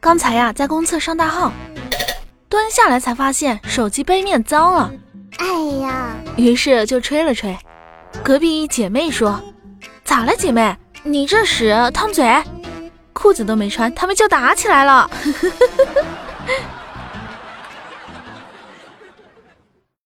刚才呀，在公厕上大号，蹲下来才发现手机背面脏了。哎呀，于是就吹了吹。隔壁姐妹说：“咋了，姐妹？你这屎烫嘴，裤子都没穿，他们就打起来了。”